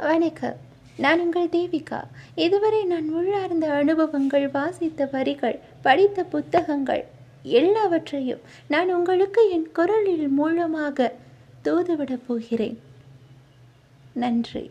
வணக்கம். நான் உங்கள் தேவிகா. இதுவரை நான் உள்ளார்ந்த அனுபவங்கள் வாசித்த வரிகள் படித்த புத்தகங்கள் எல்லாவற்றையும் நான் உங்களுக்கு என் குரலில் மூலமாக தூதுவிடப் போகிறேன். நன்றி.